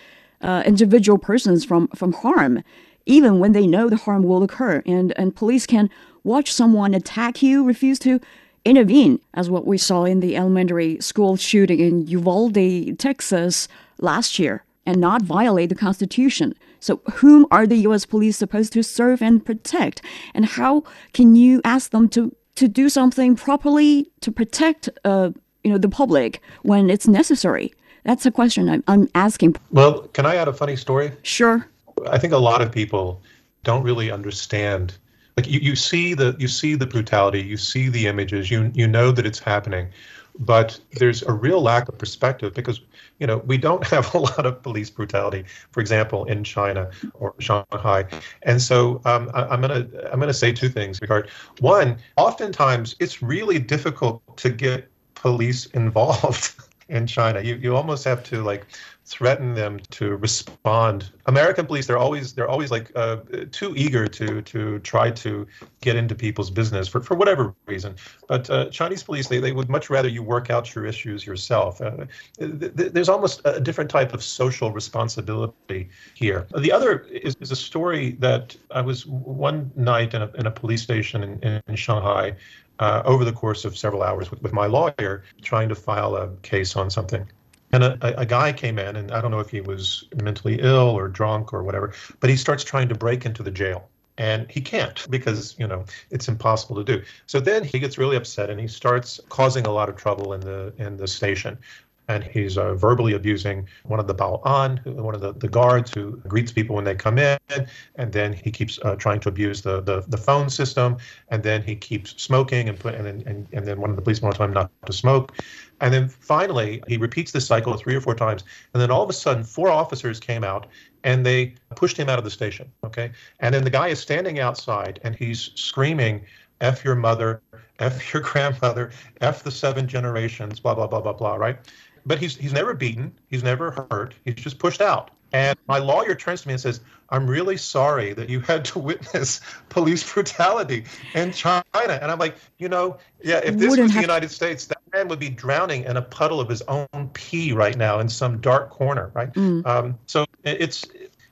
uh, individual persons from, from harm, even when they know the harm will occur, and, and police can watch someone attack you, refuse to intervene, as what we saw in the elementary school shooting in Uvalde, Texas last year, and not violate the Constitution. So, whom are the U.S. police supposed to serve and protect? And how can you ask them to to do something properly to protect uh, you know the public when it's necessary? That's a question I'm, I'm asking.
Well, can I add a funny story?
Sure.
I think a lot of people don't really understand. Like you, you see the you see the brutality, you see the images, you you know that it's happening, but there's a real lack of perspective because you know we don't [laughs] have a lot of police brutality, for example, in China or Shanghai, and so um, I, am gonna I'm gonna say two things. Regard one, oftentimes it's really difficult to get police [laughs] involved in China. You you almost have to like threaten them to respond. American police, they're always they're always like uh, too eager to to try to get into people's business for, for whatever reason. But uh, Chinese police, they, they would much rather you work out your issues yourself. Uh, th- th- there's almost a different type of social responsibility here. The other is, is a story that I was one night in a, in a police station in, in Shanghai. Uh, over the course of several hours with, with my lawyer trying to file a case on something and a, a, guy came in, and I don't know if he was mentally ill or drunk or whatever, but he starts trying to break into the jail. And he can't because, you know, it's impossible to do. So then he gets really upset and he starts causing a lot of trouble in the in the station and he's uh, verbally abusing one of the baoan, one of the, the guards who greets people when they come in, and then he keeps uh, trying to abuse the, the, the phone system, and then he keeps smoking and put and, and, and then one of the policemen wants him not to smoke. And then finally, he repeats this cycle three or four times. And then all of a sudden, four officers came out and they pushed him out of the station. Okay. And then the guy is standing outside and he's screaming, F your mother, F your [laughs] grandmother, F the seven generations, blah, blah, blah, blah, blah, right? But he's he's never beaten, he's never hurt, he's just pushed out. And my lawyer turns to me and says, I'm really sorry that you had to witness [laughs] police brutality in China. And I'm like, you know, yeah, if this Wouldn't was the United States, that man would be drowning in a puddle of his own pee right now in some dark corner, right? Mm. Um, so it's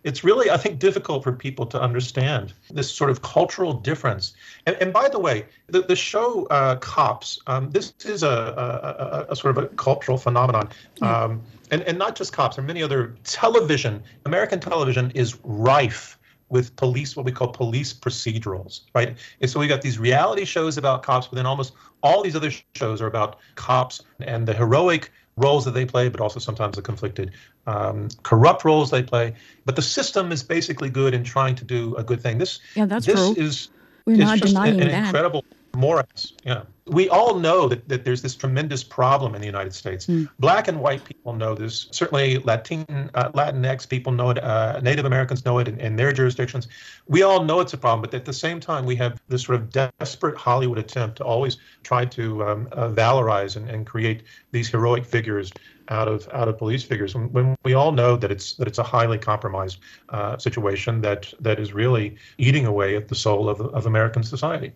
it's really, I think, difficult for people to understand this sort of cultural difference. And, and by the way, the, the show uh, Cops, um, this is a, a, a, sort of a cultural phenomenon. Um, and, and not just cops, there are many other television, American television is rife with police, what we call police procedurals, right? And so we got these reality shows about cops, but then almost all these other shows are about cops and the heroic roles that they play, but also sometimes the conflicted, um, corrupt roles they play. But the system is basically good in trying to do a good thing. This,
yeah, that's
this
true.
is,
We're
is
not denying
an, an
that.
incredible morass. Yeah we all know that, that there's this tremendous problem in the United States. Mm. Black and white people know this. Certainly, Latin uh, Latinx people know it. Uh, Native Americans know it in, in, their jurisdictions. We all know it's a problem, but at the same time, we have this sort of desperate Hollywood attempt to always try to um, uh, valorize and, and create these heroic figures out of out of police figures when, we all know that it's that it's a highly compromised uh, situation that that is really eating away at the soul of, of American society.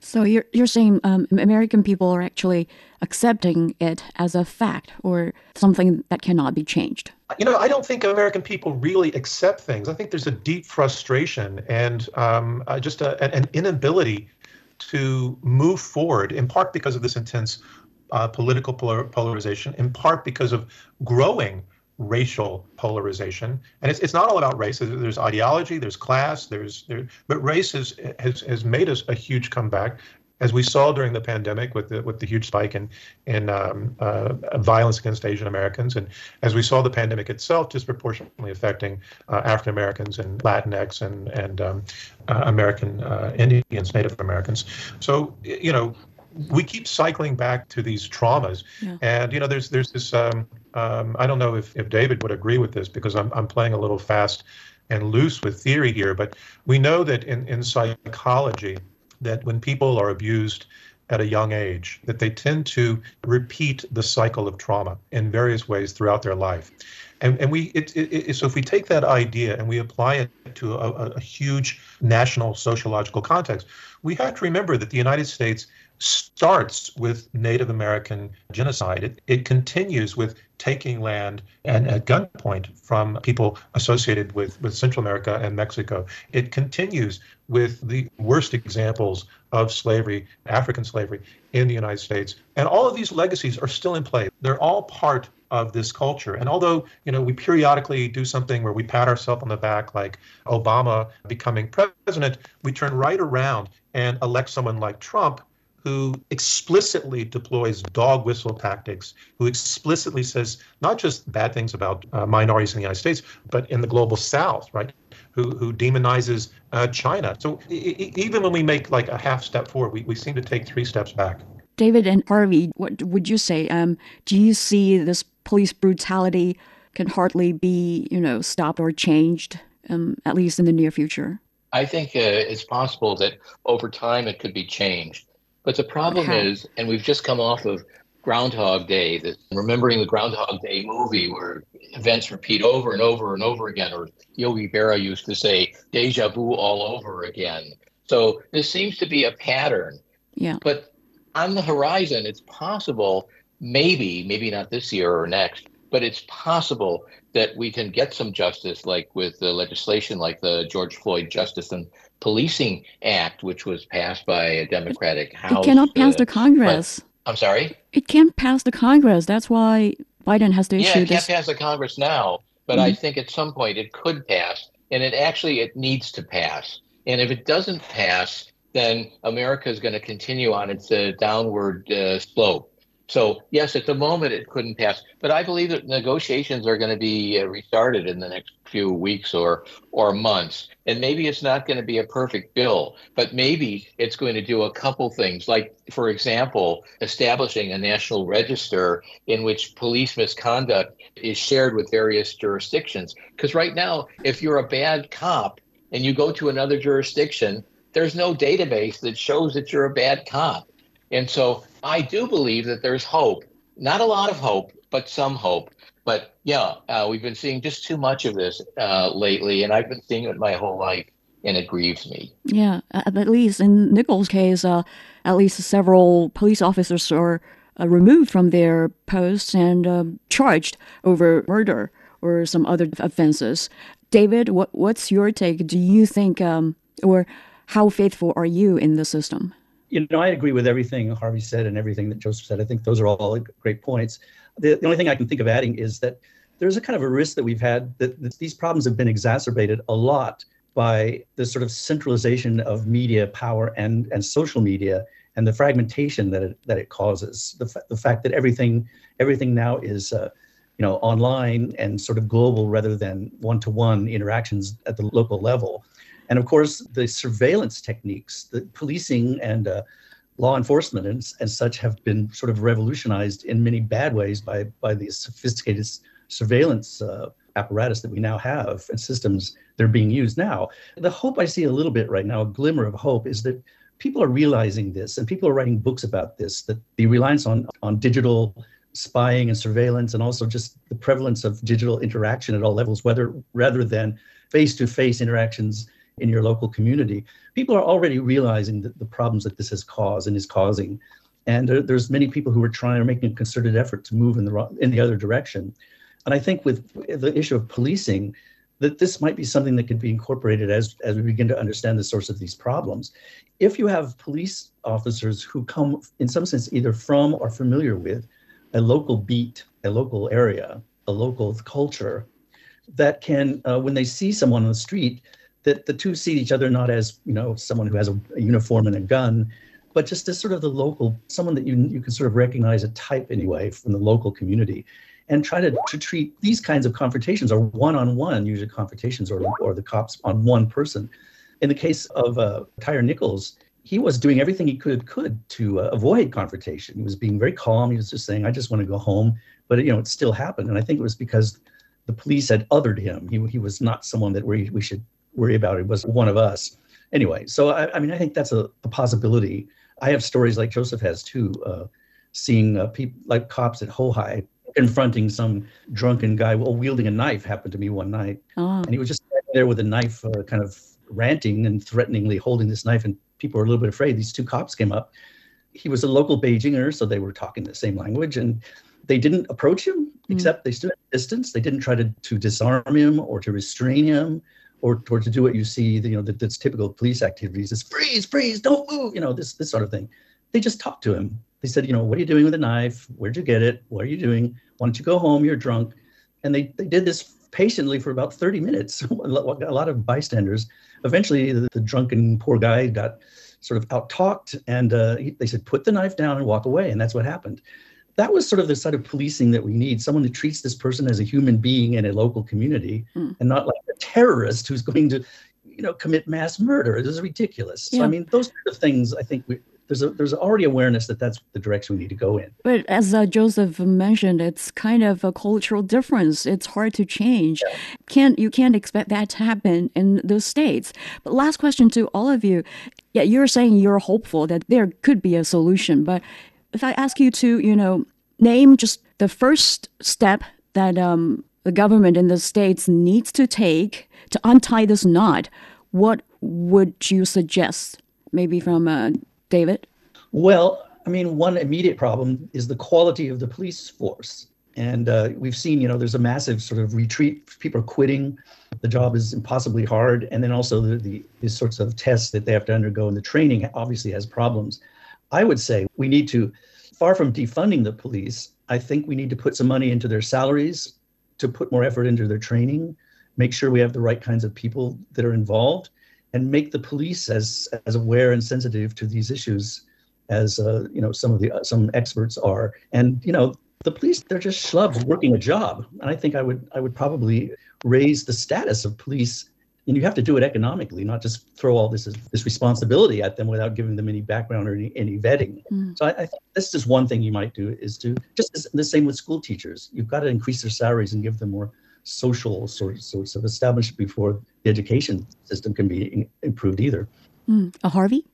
So you're you're saying um, American people are actually accepting it as a fact or something that cannot be changed.
You know, I don't think American people really accept things. I think there's a deep frustration and um, uh, just a, an inability to move forward, in part because of this intense uh, political polar- polarization, in part because of growing racial polarization. And it's, it's not all about race. There's ideology, there's class, there's there, but race has, has has made us a huge comeback, as we saw during the pandemic with the with the huge spike in in um, uh, violence against Asian Americans, and as we saw the pandemic itself disproportionately affecting uh, African Americans and Latinx and and um, uh, American uh, Indians, Native Americans. So you know we keep cycling back to these traumas, yeah. and you know, there's there's this. Um, um, I don't know if, if David would agree with this because I'm I'm playing a little fast and loose with theory here, but we know that in in psychology, that when people are abused at a young age, that they tend to repeat the cycle of trauma in various ways throughout their life. And, and we it, it, it, so if we take that idea and we apply it to a, a huge national sociological context, we have to remember that the United States starts with Native American genocide. It, it continues with taking land and at gunpoint from people associated with, with Central America and Mexico. It continues with the worst examples of slavery, African slavery, in the United States. And all of these legacies are still in play. They're all part of this culture. And although, you know, we periodically do something where we pat ourselves on the back like Obama becoming president, we turn right around and elect someone like Trump who explicitly deploys dog whistle tactics, who explicitly says not just bad things about uh, minorities in the United States, but in the global South, right? Who, who demonizes uh, China. So I- even when we make like a half step forward, we, we seem to take three steps back.
David and Harvey, what would you say? Um, do you see this police brutality can hardly be, you know, stopped or changed, um, at least in the near future?
I think uh, it's possible that over time it could be changed. But the problem How? is, and we've just come off of Groundhog Day, that remembering the Groundhog Day movie where events repeat over and over and over again, or Yogi Berra used to say, deja vu all over again. So this seems to be a pattern.
Yeah.
But on the horizon, it's possible, maybe, maybe not this year or next, but it's possible that we can get some justice, like with the legislation like the George Floyd Justice and Policing Act, which was passed by a Democratic House.
It cannot pass uh, the Congress.
I'm sorry?
It can't pass the Congress. That's why Biden has to
issue this.
yeah,
it can't pass the Congress now, but mm-hmm. I think at some point it could pass, and it actually it needs to pass. And if it doesn't pass, then America is going to continue on its uh, downward uh, slope. So, yes, at the moment it couldn't pass, but I believe that negotiations are going to be uh, restarted in the next few weeks or or months. And maybe it's not going to be a perfect bill, but maybe it's going to do a couple things, like, for example, establishing a national register in which police misconduct is shared with various jurisdictions. Because right now, if you're a bad cop and you go to another jurisdiction, there's no database that shows that you're a bad cop. And so I do believe that there's hope. Not a lot of hope, but some hope. But yeah, uh, we've been seeing just too much of this uh, lately, and I've been seeing it my whole life, and it grieves me.
Yeah, at least in Nichols' case, uh, at least several police officers are uh, removed from their posts and um, charged over murder or some other offenses. David, what, what's your take? Do you think, um, or how faithful are you in the system?
You know, I agree with everything Harvey said and everything that Josef said. I think those are all great points. The, the only thing I can think of adding is that there's a kind of a risk that we've had that, that these problems have been exacerbated a lot by the sort of centralization of media power and, and social media and the fragmentation that it, that it causes. The, the fact that everything everything now is uh, you know online and sort of global rather than one-to-one interactions at the local level and of course, the surveillance techniques, the policing and uh, law enforcement and, and such have been sort of revolutionized in many bad ways by, by the sophisticated surveillance uh, apparatus that we now have and systems that are being used now. The hope I see a little bit right now, a glimmer of hope, is that people are realizing this and people are writing books about this, that the reliance on, on digital spying and surveillance and also just the prevalence of digital interaction at all levels, whether rather than face-to-face interactions in your local community, people are already realizing the, the problems that this has caused and is causing. And there, there's many people who are trying or making a concerted effort to move in the in the other direction. And I think with the issue of policing, that this might be something that could be incorporated as, as we begin to understand the source of these problems. If you have police officers who come, in some sense, either from or familiar with a local beat, a local area, a local culture, that can, uh, when they see someone on the street, that the two see each other not as you know someone who has a, a, uniform and a gun, but just as sort of the local someone that you you can sort of recognize a type anyway from the local community, and try to, to treat these kinds of confrontations or one-on-one usually confrontations or or the cops on one person. In the case of uh, Tyre Nichols, he was doing everything he could could to uh, avoid confrontation. He was being very calm. He was just saying, "I just want to go home," but you know it still happened, and I think it was because the police had othered him. He, he was not someone that we, we should worry about it was one of us. Anyway, so I, I mean, I think that's a, a, possibility. I have stories like Josef has too, uh, seeing uh, people like cops at Houhai confronting some drunken guy while wielding a knife. Happened to me one night, oh. and he was just there with a knife, uh, kind of ranting and threateningly holding this knife, and people were a little bit afraid. These two cops came up. He was a local Beijinger, so they were talking the same language, and they didn't approach him, mm. except they stood at distance. They didn't try to, to disarm him or to restrain him or, or to do what you see, you know, that, that's typical police activities is freeze, freeze, don't move, you know, this, this sort of thing. They just talked to him. They said, you know, what are you doing with a knife? Where'd you get it? What are you doing? Why don't you go home? You're drunk. And they, they did this patiently for about 30 minutes. [laughs] a lot of bystanders. Eventually, the, the drunken poor guy got sort of out talked, and uh, he, they said, put the knife down and walk away. And that's what happened that was sort of the side of policing that we need someone who treats this person as a human being in a local community mm. and not like a terrorist who's going to you know commit mass murder this is ridiculous yeah. so i mean those kind of things i think we, there's a there's already awareness that that's the direction we need to go in.
But as uh, Josef mentioned, it's kind of a cultural difference. It's hard to change. Yeah. Can't you can't expect that to happen in those states. But last question to all of you. Yeah, you're saying you're hopeful that there could be a solution, but if I ask you to, you know, name just the first step that um, the government in the states needs to take to untie this knot, what would you suggest? Maybe from uh, David?
Well, I mean, one immediate problem is the quality of the police force. And uh, we've seen, you know, there's a massive sort of retreat. People are quitting. The job is impossibly hard. And then also the, the these sorts of tests that they have to undergo and the training obviously has problems. I would say we need to, far from defunding the police, I think we need to put some money into their salaries, to put more effort into their training, make sure we have the right kinds of people that are involved, and make the police as as aware and sensitive to these issues as uh, you know some of the uh, some experts are. And you know the police they're just schlubs working a job. And I think I would I would probably raise the status of police and you have to do it economically, not just throw all this this responsibility at them without giving them any background or any, any vetting. Mm. So I, I, think this is just one thing you might do is to just the same with school teachers. You've got to increase their salaries and give them more social sorts, sorts of established before the education system can be improved either.
Mm. Uh, Harvey?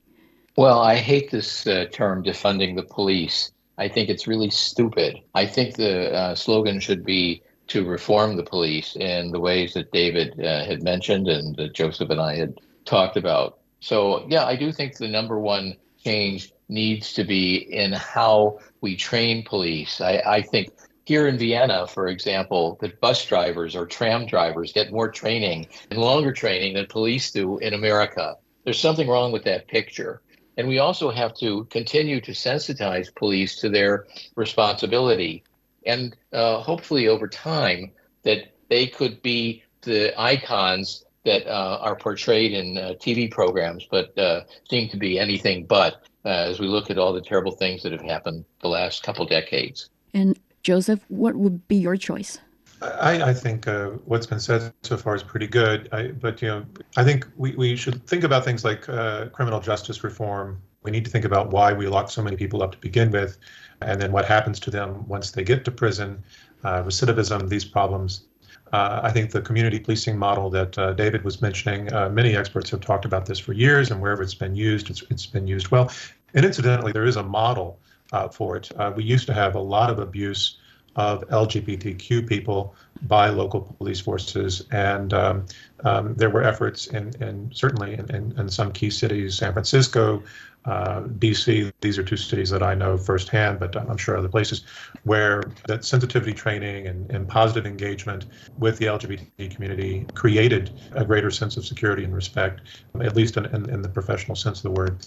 Well, I hate this uh, term defunding the police. I think it's really stupid. I think the uh, slogan should be to reform the police in the ways that David uh, had mentioned and that Josef and I had talked about. So, yeah, I do think the number one change needs to be in how we train police. I, I think here in Vienna, for example, that bus drivers or tram drivers get more training and longer training than police do in America. There's something wrong with that picture. And we also have to continue to sensitize police to their responsibility and uh, hopefully over time that they could be the icons that uh, are portrayed in uh, TV programs, but uh, seem to be anything but uh, as we look at all the terrible things that have happened the last couple decades.
And Josef, what would be your choice?
I, I think uh, what's been said so far is pretty good. I, but you know, I think we, we should think about things like criminal justice reform. We need to think about why we lock so many people up to begin with and then what happens to them once they get to prison, uh, recidivism, these problems. Uh, I think the community policing model that uh, David was mentioning, uh, many experts have talked about this for years, and wherever it's been used, it's, it's been used well. And incidentally, there is a model uh, for it. Uh, we used to have a lot of abuse of LGBTQ people by local police forces. And um, um, there were efforts in, in certainly in, in, in, some key cities, San Francisco, uh, DC, these are two cities that I know firsthand, but I'm sure other places where that sensitivity training and, and positive engagement with the LGBT community created a greater sense of security and respect, at least in, in, in the professional sense of the word.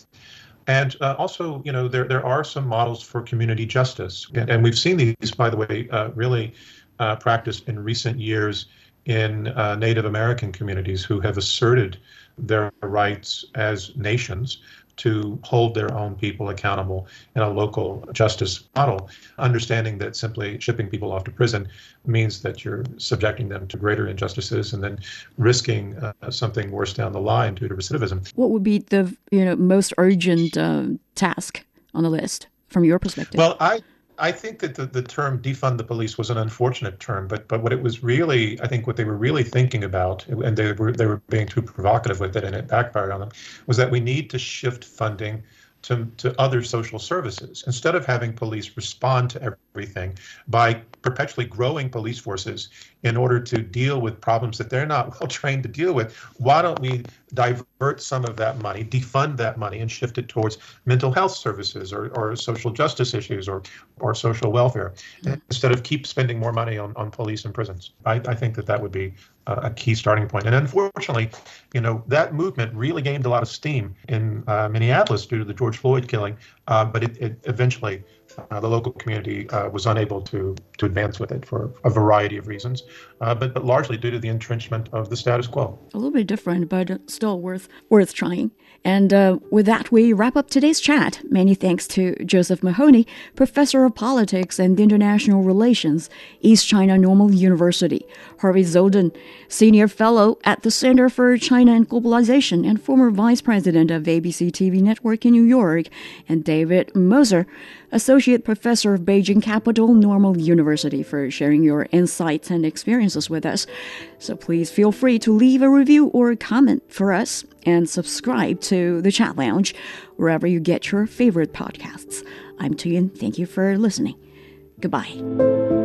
And uh, also, you know, there, there are some models for community justice. And, and we've seen these, by the way, uh, really uh, practiced in recent years in uh, Native American communities who have asserted their rights as nations to hold their own people accountable in a local justice model, understanding that simply shipping people off to prison means that you're subjecting them to greater injustices and then risking uh, something worse down the line due to recidivism.
What would be the you know most urgent uh, task on the list from your perspective?
Well, I I think that the, the term defund the police was an unfortunate term, but but what it was really, I think what they were really thinking about, and they were they were being too provocative with it, and it backfired on them, was that we need to shift funding to, to other social services instead of having police respond to everything by perpetually growing police forces in order to deal with problems that they're not [laughs] well trained to deal with why don't we divert some of that money defund that money and shift it towards mental health services or, or social justice issues or or social welfare mm-hmm. instead of keep spending more money on, on police and prisons I, I think that that would be a key starting point. And unfortunately, you know, that movement really gained a lot of steam in uh, Minneapolis due to the George Floyd killing, uh, but it, it, eventually uh, the local community uh, was unable to to advance with it for a variety of reasons, uh, but, but largely due to the entrenchment of the status quo.
A little bit different, but still worth worth trying. And uh, with that, we wrap up today's chat. Many thanks to Josef Mahoney, professor of politics and international relations, East China Normal University, Harvey Dzodin, senior fellow at the Center for China and Globalization and former vice president of ABC TV Network in New York, and David Moser, associate professor of Beijing Capital Normal University, for sharing your insights and experiences with us. So please feel free to leave a review or a comment for us and subscribe to the Chat Lounge wherever you get your favorite podcasts. I'm Tu Yun. Thank you for listening. Goodbye.